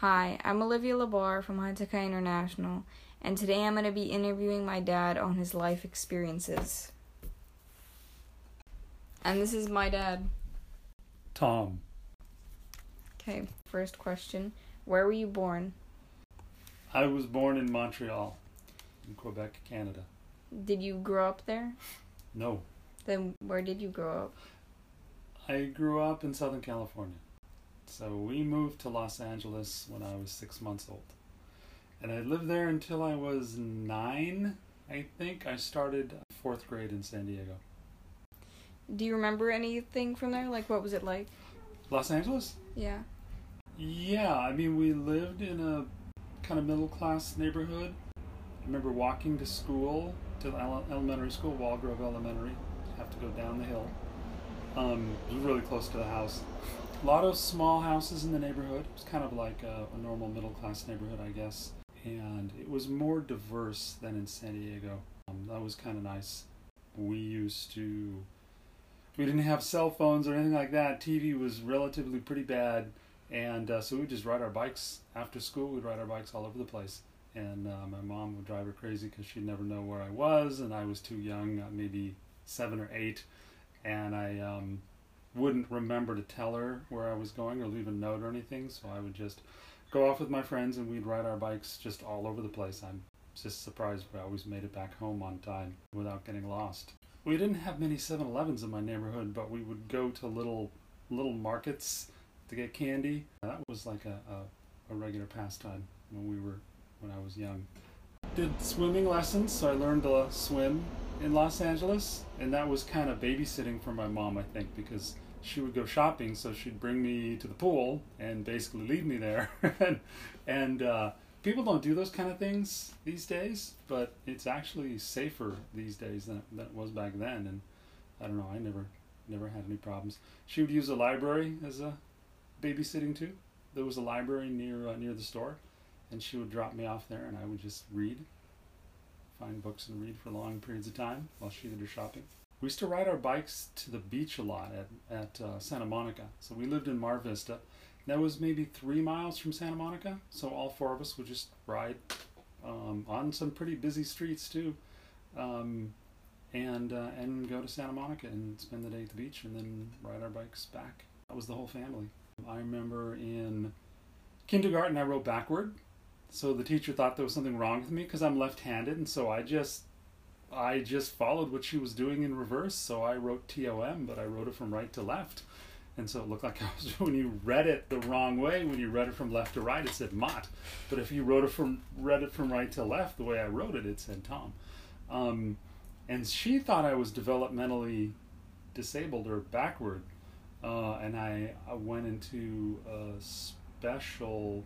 Hi, I'm Olivia Labar from High Tech High International, and today I'm going to be interviewing my dad on his life experiences. And this is my dad. Tom. Okay, first question Where were you born? I was born in Montreal, in Quebec, Canada. Did you grow up there? No, Then where did you grow up? I grew up in Southern California. So we moved to Los Angeles when I was six months old. And I lived there until I was nine, I think. I started fourth grade in San Diego. Do you remember anything from there? Like, what was it like? Los Angeles? Yeah. Yeah, I mean, we lived in a kind of middle class neighborhood. I remember walking to school, to elementary school, Walgrove Elementary. Have to go down the hill. Um, it was really close to the house. A lot of small houses in the neighborhood. It was kind of like a, a normal middle class neighborhood, I guess. And it was more diverse than in San Diego. Um, that was kind of nice. We used to. We didn't have cell phones or anything like that. TV was relatively pretty bad. And uh, so we'd just ride our bikes after school. We'd ride our bikes all over the place. And uh, my mom would drive her crazy because she'd never know where I was. And I was too young, uh, maybe seven or eight. And I um, wouldn't remember to tell her where I was going or leave a note or anything. So I would just go off with my friends and we'd ride our bikes just all over the place. I'm just surprised we always made it back home on time without getting lost. We didn't have many 7-Elevens in my neighborhood, but we would go to little little markets to get candy. That was like a, a, a regular pastime when we were when I was young. Did swimming lessons, so I learned to swim in Los Angeles, and that was kind of babysitting for my mom, I think, because she would go shopping, so she'd bring me to the pool and basically leave me there. and and uh, people don't do those kind of things these days, but it's actually safer these days than, than it was back then. And I don't know, I never never had any problems. She would use a library as a babysitting too. There was a library near uh, near the store, and she would drop me off there, and I would just read, find books and read for long periods of time while she did her shopping. We used to ride our bikes to the beach a lot at at uh, Santa Monica. So we lived in Mar Vista. That was maybe three miles from Santa Monica. So all four of us would just ride um, on some pretty busy streets too, um, and uh, and go to Santa Monica and spend the day at the beach, and then ride our bikes back. That was the whole family. I remember in kindergarten I wrote backward, so the teacher thought there was something wrong with me because I'm left-handed, and so I just I just followed what she was doing in reverse. So I wrote T O M, but I wrote it from right to left. And so it looked like I was, when you read it the wrong way, when you read it from left to right, it said Mott. But if you wrote it from, read it from right to left, the way I wrote it, it said Tom. Um, and she thought I was developmentally disabled or backward. Uh, and I, I went into a special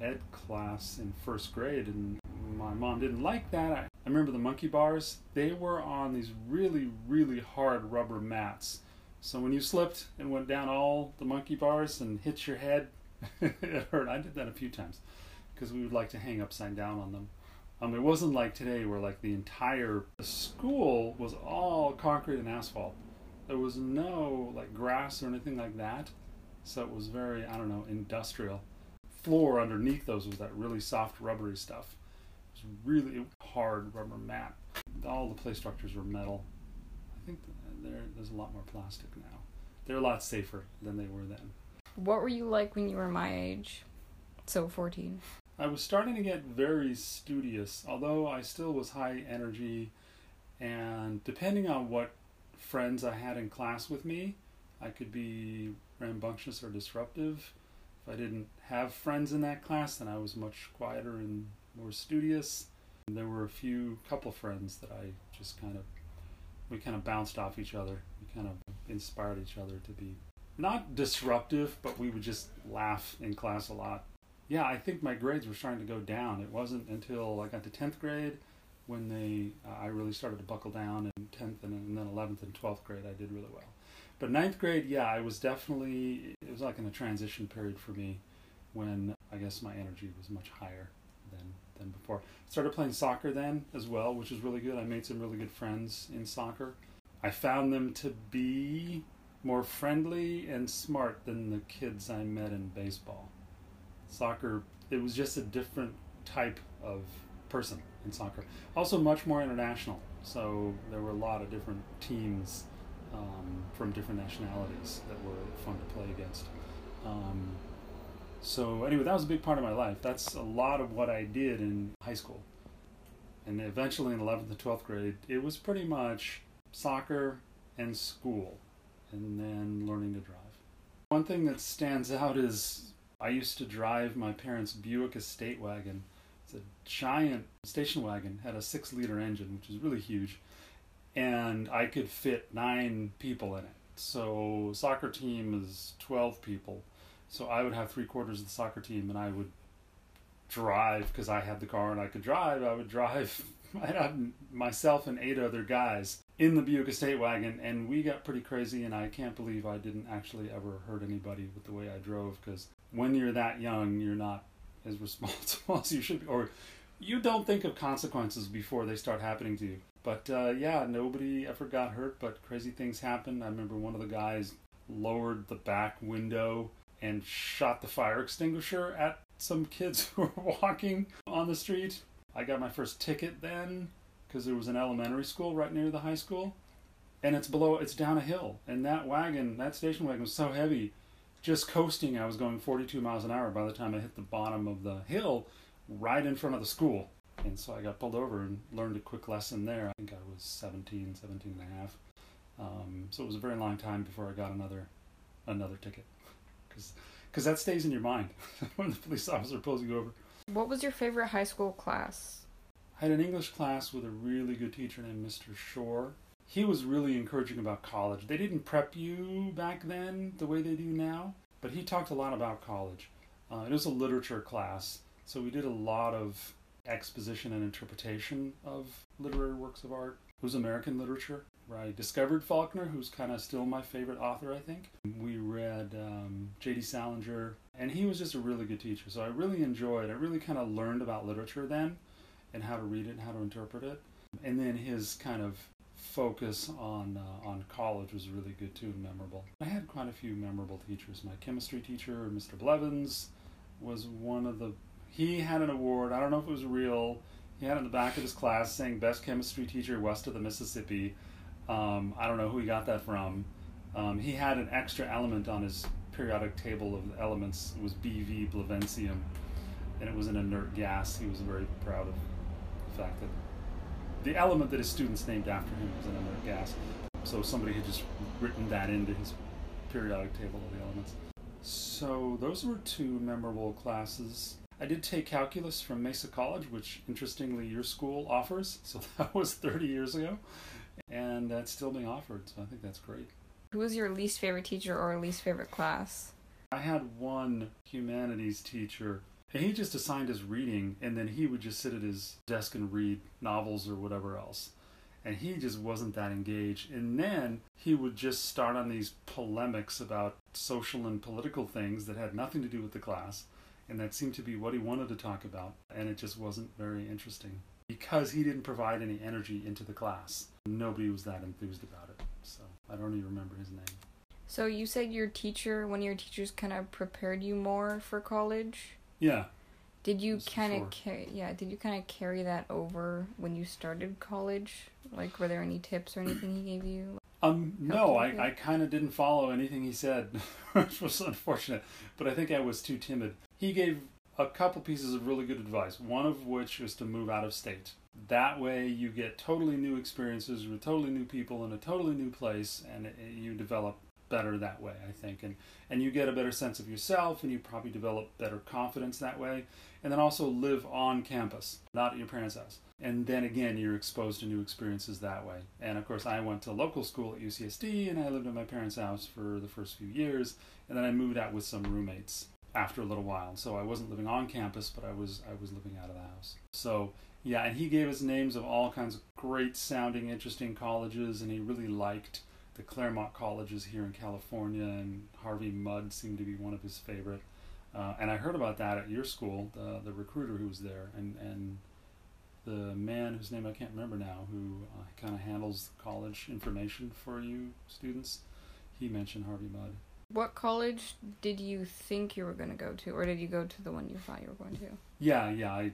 ed class in first grade, and my mom didn't like that. I, I remember the monkey bars, they were on these really, really hard rubber mats. So when you slipped and went down all the monkey bars and hit your head, it hurt. I did that a few times because we would like to hang upside down on them. Um, it wasn't like today where like the entire school was all concrete and asphalt. There was no like grass or anything like that. So it was very, I don't know, industrial. Floor underneath those was that really soft rubbery stuff. It was really hard rubber mat. All the play structures were metal. I think there's a lot more plastic now. They're a lot safer than they were then. What were you like when you were my age? So 14. I was starting to get very studious, although I still was high energy. And depending on what friends I had in class with me, I could be rambunctious or disruptive. If I didn't have friends in that class, then I was much quieter and more studious. And there were a few couple friends that I just kind of we kind of bounced off each other. We kind of inspired each other to be not disruptive, but we would just laugh in class a lot. Yeah, I think my grades were starting to go down. It wasn't until I got to 10th grade when they uh, I really started to buckle down in 10th and, and then 11th and 12th grade I did really well. But ninth grade, yeah, I was definitely it was like in a transition period for me when I guess my energy was much higher than than before. Started playing soccer then as well, which was really good. I made some really good friends in soccer. I found them to be more friendly and smart than the kids I met in baseball. Soccer, it was just a different type of person in soccer. Also, much more international. So there were a lot of different teams um, from different nationalities that were fun to play against. Um, so anyway, that was a big part of my life. That's a lot of what I did in high school. And eventually in 11th and 12th grade, it was pretty much soccer and school, and then learning to drive. One thing that stands out is I used to drive my parents' Buick estate wagon. It's a giant station wagon, had a six liter engine, which is really huge, and I could fit nine people in it. So, soccer team is 12 people. So, I would have three quarters of the soccer team, and I would drive because I had the car and I could drive. I would drive myself and eight other guys in the Buick estate wagon, and we got pretty crazy. And I can't believe I didn't actually ever hurt anybody with the way I drove because when you're that young, you're not as responsible as you should be, or you don't think of consequences before they start happening to you. But uh, yeah, nobody ever got hurt, but crazy things happened. I remember one of the guys lowered the back window and shot the fire extinguisher at some kids who were walking on the street. I got my first ticket then because there was an elementary school right near the high school, and it's below, it's down a hill, and that wagon, that station wagon was so heavy. Just coasting, I was going 42 miles an hour by the time I hit the bottom of the hill, right in front of the school. And so I got pulled over and learned a quick lesson there. I think I was 17, 17 and a half. Um, so it was a very long time before I got another another ticket. Because that stays in your mind when the police officer pulls you over. What was your favorite high school class? I had an English class with a really good teacher named Mr. Shore. He was really encouraging about college. They didn't prep you back then the way they do now, but he talked a lot about college. Uh, it was a literature class, so we did a lot of exposition and interpretation of literary works of art. Was American literature, where I discovered Faulkner, who's kind of still my favorite author, I think. We read um, J.D. Salinger, and he was just a really good teacher. So I really enjoyed. I really kind of learned about literature then, and how to read it and how to interpret it. And then his kind of focus on uh, on college was really good too and memorable. I had quite a few memorable teachers. My chemistry teacher, Mr. Blevins, was one of the. He had an award. I don't know if it was real. He had it in the back of his class saying "Best Chemistry Teacher West of the Mississippi." Um, I don't know who he got that from. Um, he had an extra element on his periodic table of elements. It was BV Blevencium, and it was an inert gas. He was very proud of the fact that the element that his students named after him was an inert gas. So somebody had just written that into his periodic table of the elements. So those were two memorable classes. I did take calculus from Mesa College, which interestingly your school offers. So that was 30 years ago and that's still being offered. So I think that's great. Who was your least favorite teacher or least favorite class? I had one humanities teacher, and he just assigned us reading, and then he would just sit at his desk and read novels or whatever else. And he just wasn't that engaged. And then he would just start on these polemics about social and political things that had nothing to do with the class. And that seemed to be what he wanted to talk about. And it just wasn't very interesting because he didn't provide any energy into the class. Nobody was that enthused about it. So I don't even remember his name. So you said your teacher, one of your teachers, kind of prepared you more for college. Yeah. Did you kind of carry? Yeah. Did you kind of carry that over when you started college? Like, were there any tips or anything he gave you? Um, no, I, I kind of didn't follow anything he said, which was unfortunate. But I think I was too timid. He gave a couple pieces of really good advice. One of which is to move out of state. That way, you get totally new experiences with totally new people in a totally new place, and it, you develop better that way. I think, and and you get a better sense of yourself, and you probably develop better confidence that way. And then also live on campus, not at your parents' house. And then again, you're exposed to new experiences that way. And of course, I went to local school at UCSD, and I lived at my parents' house for the first few years, and then I moved out with some roommates after a little while. So I wasn't living on campus, but I was I was living out of the house. So yeah, and he gave us names of all kinds of great sounding, interesting colleges, and he really liked the Claremont colleges here in California, and Harvey Mudd seemed to be one of his favorite. Uh, and I heard about that at your school, the the recruiter who was there, and and the man whose name I can't remember now, who uh, kind of handles college information for you students, he mentioned Harvey Mudd. What college did you think you were going to go to, or did you go to the one you thought you were going to? Yeah, yeah. I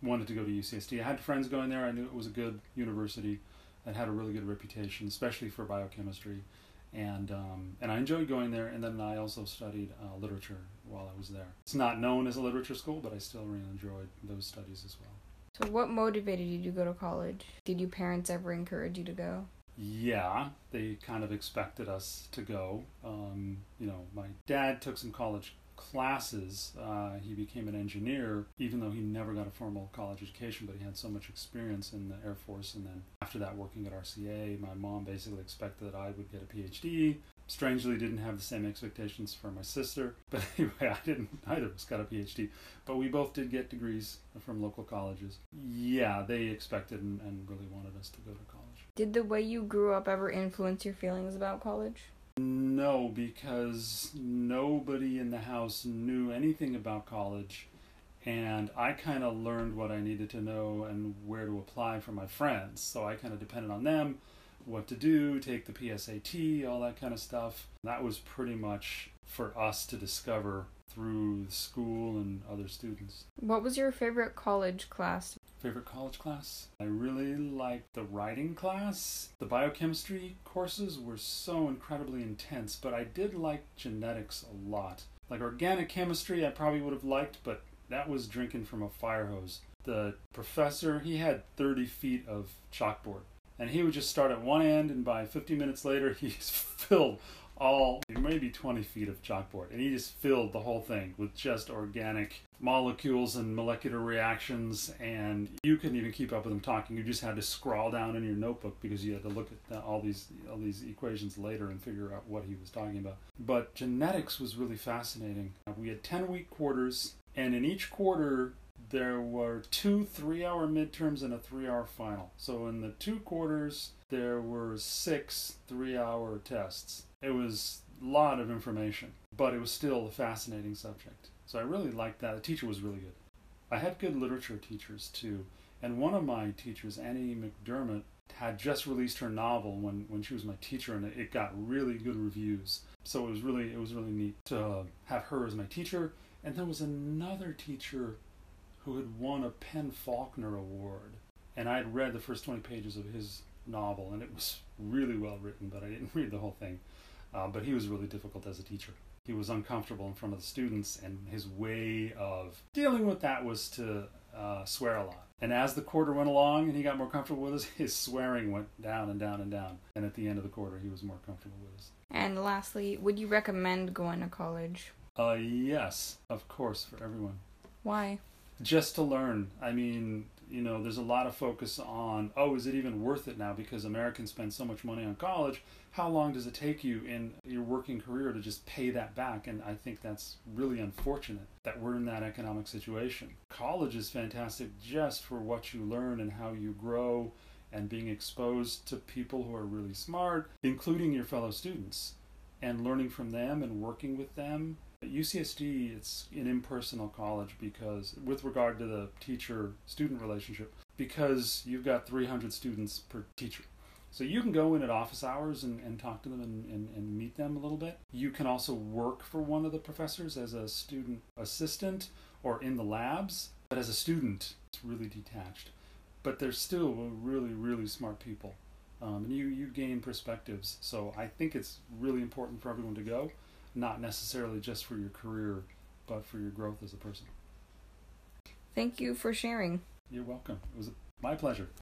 wanted to go to UCSD. I had friends going there. I knew it was a good university that had a really good reputation, especially for biochemistry. And um, and I enjoyed going there. And then I also studied uh, literature while I was there. It's not known as a literature school, but I still really enjoyed those studies as well. So, what motivated you to go to college? Did your parents ever encourage you to go? Yeah, they kind of expected us to go. Um, you know, my dad took some college classes. Uh, he became an engineer, even though he never got a formal college education, but he had so much experience in the Air Force. And then after that, working at RCA, my mom basically expected that I would get a PhD. Strangely, didn't have the same expectations for my sister, but anyway, I didn't. Neither of us got a PhD, but we both did get degrees from local colleges. Yeah, they expected and, and really wanted us to go to college. Did the way you grew up ever influence your feelings about college? No, because nobody in the house knew anything about college, and I kind of learned what I needed to know and where to apply for my friends. So I kind of depended on them, what to do, take the PSAT, all that kind of stuff. That was pretty much for us to discover through school and other students. What was your favorite college class? Favorite college class? I really liked the writing class. The biochemistry courses were so incredibly intense, but I did like genetics a lot. Like organic chemistry, I probably would have liked, but that was drinking from a fire hose. The professor, he had 30 feet of chalkboard. And he would just start at one end, and by 50 minutes later, he's filled all maybe 20 feet of chalkboard and he just filled the whole thing with just organic molecules and molecular reactions and you couldn't even keep up with him talking. You just had to scrawl down in your notebook because you had to look at all these all these equations later and figure out what he was talking about. But genetics was really fascinating. We had 10 week quarters and in each quarter there were two three hour midterms and a three hour final. So in the two quarters there were six three hour tests it was a lot of information, but it was still a fascinating subject. So I really liked that. The teacher was really good. I had good literature teachers too. And one of my teachers, Annie McDermott, had just released her novel when, when she was my teacher and it got really good reviews. So it was really it was really neat to have her as my teacher. And there was another teacher who had won a PEN Faulkner Award. And I had read the first 20 pages of his novel and it was really well written, but I didn't read the whole thing. Uh, but he was really difficult as a teacher. He was uncomfortable in front of the students, and his way of dealing with that was to uh, swear a lot. And as the quarter went along and he got more comfortable with us, his swearing went down and down and down. And at the end of the quarter, he was more comfortable with us. And lastly, would you recommend going to college? Uh, yes, of course, for everyone. Why? Just to learn. I mean, you know, there's a lot of focus on, oh, is it even worth it now because Americans spend so much money on college? How long does it take you in your working career to just pay that back? And I think that's really unfortunate that we're in that economic situation. College is fantastic just for what you learn and how you grow and being exposed to people who are really smart, including your fellow students, and learning from them and working with them at UCSD, it's an impersonal college because, with regard to the teacher student relationship, because you've got 300 students per teacher. So you can go in at office hours and, and talk to them and, and, and meet them a little bit. You can also work for one of the professors as a student assistant or in the labs. But as a student, it's really detached. But they're still really, really smart people. Um, and you, you gain perspectives. So I think it's really important for everyone to go not necessarily just for your career, but for your growth as a person. Thank you for sharing. You're welcome. It was my pleasure.